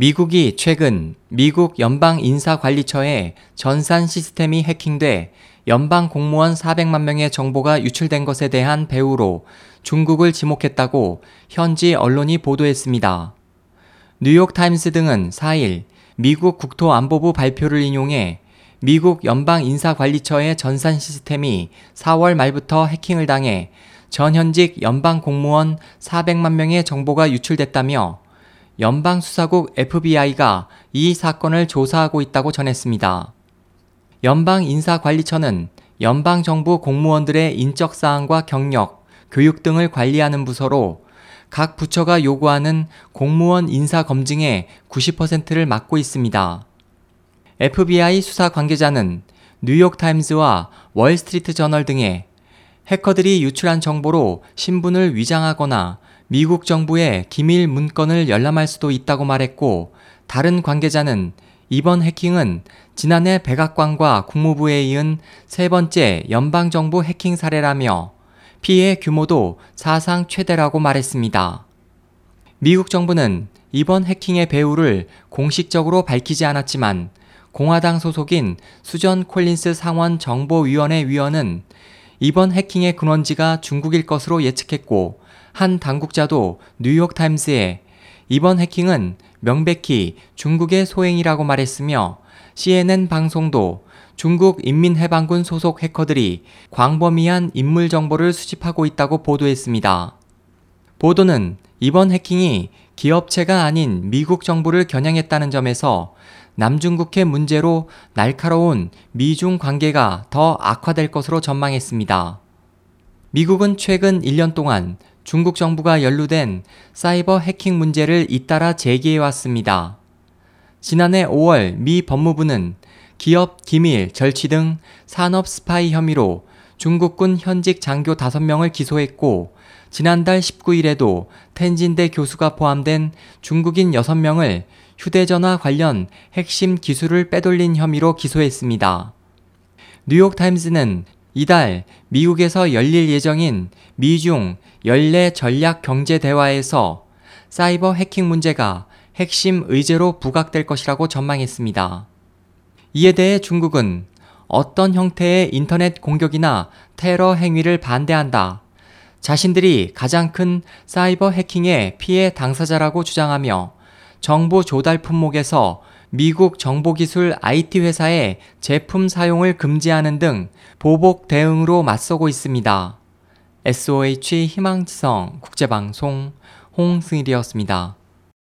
미국이 최근 미국 연방인사관리처의 전산 시스템이 해킹돼 연방 공무원 400만 명의 정보가 유출된 것에 대한 배후로 중국을 지목했다고 현지 언론이 보도했습니다. 뉴욕타임스 등은 4일 미국 국토안보부 발표를 인용해 미국 연방인사관리처의 전산 시스템이 4월 말부터 해킹을 당해 전현직 연방 공무원 400만 명의 정보가 유출됐다며 연방수사국 FBI가 이 사건을 조사하고 있다고 전했습니다. 연방인사관리처는 연방정부 공무원들의 인적사항과 경력, 교육 등을 관리하는 부서로 각 부처가 요구하는 공무원 인사 검증의 90%를 맡고 있습니다. FBI 수사 관계자는 뉴욕타임스와 월스트리트 저널 등에 해커들이 유출한 정보로 신분을 위장하거나 미국 정부의 기밀 문건을 열람할 수도 있다고 말했고 다른 관계자는 이번 해킹은 지난해 백악관과 국무부에 이은 세 번째 연방정부 해킹 사례라며 피해 규모도 사상 최대라고 말했습니다. 미국 정부는 이번 해킹의 배후를 공식적으로 밝히지 않았지만 공화당 소속인 수전 콜린스 상원 정보위원회 위원은 이번 해킹의 근원지가 중국일 것으로 예측했고 한 당국자도 뉴욕타임스에 이번 해킹은 명백히 중국의 소행이라고 말했으며 CNN 방송도 중국 인민해방군 소속 해커들이 광범위한 인물 정보를 수집하고 있다고 보도했습니다. 보도는 이번 해킹이 기업체가 아닌 미국 정부를 겨냥했다는 점에서 남중국해 문제로 날카로운 미중 관계가 더 악화될 것으로 전망했습니다. 미국은 최근 1년 동안 중국 정부가 연루된 사이버 해킹 문제를 잇따라 제기해왔습니다. 지난해 5월 미 법무부는 기업 기밀, 절취 등 산업 스파이 혐의로 중국군 현직 장교 5명을 기소했고 지난달 19일에도 텐진대 교수가 포함된 중국인 6명을 휴대전화 관련 핵심 기술을 빼돌린 혐의로 기소했습니다. 뉴욕타임스는 이달 미국에서 열릴 예정인 미중 연례 전략 경제 대화에서 사이버 해킹 문제가 핵심 의제로 부각될 것이라고 전망했습니다. 이에 대해 중국은 어떤 형태의 인터넷 공격이나 테러 행위를 반대한다. 자신들이 가장 큰 사이버 해킹의 피해 당사자라고 주장하며 정보 조달 품목에서 미국 정보기술 IT 회사의 제품 사용을 금지하는 등 보복 대응으로 맞서고 있습니다. SOH 희망지성 국제방송 홍승일이었습니다.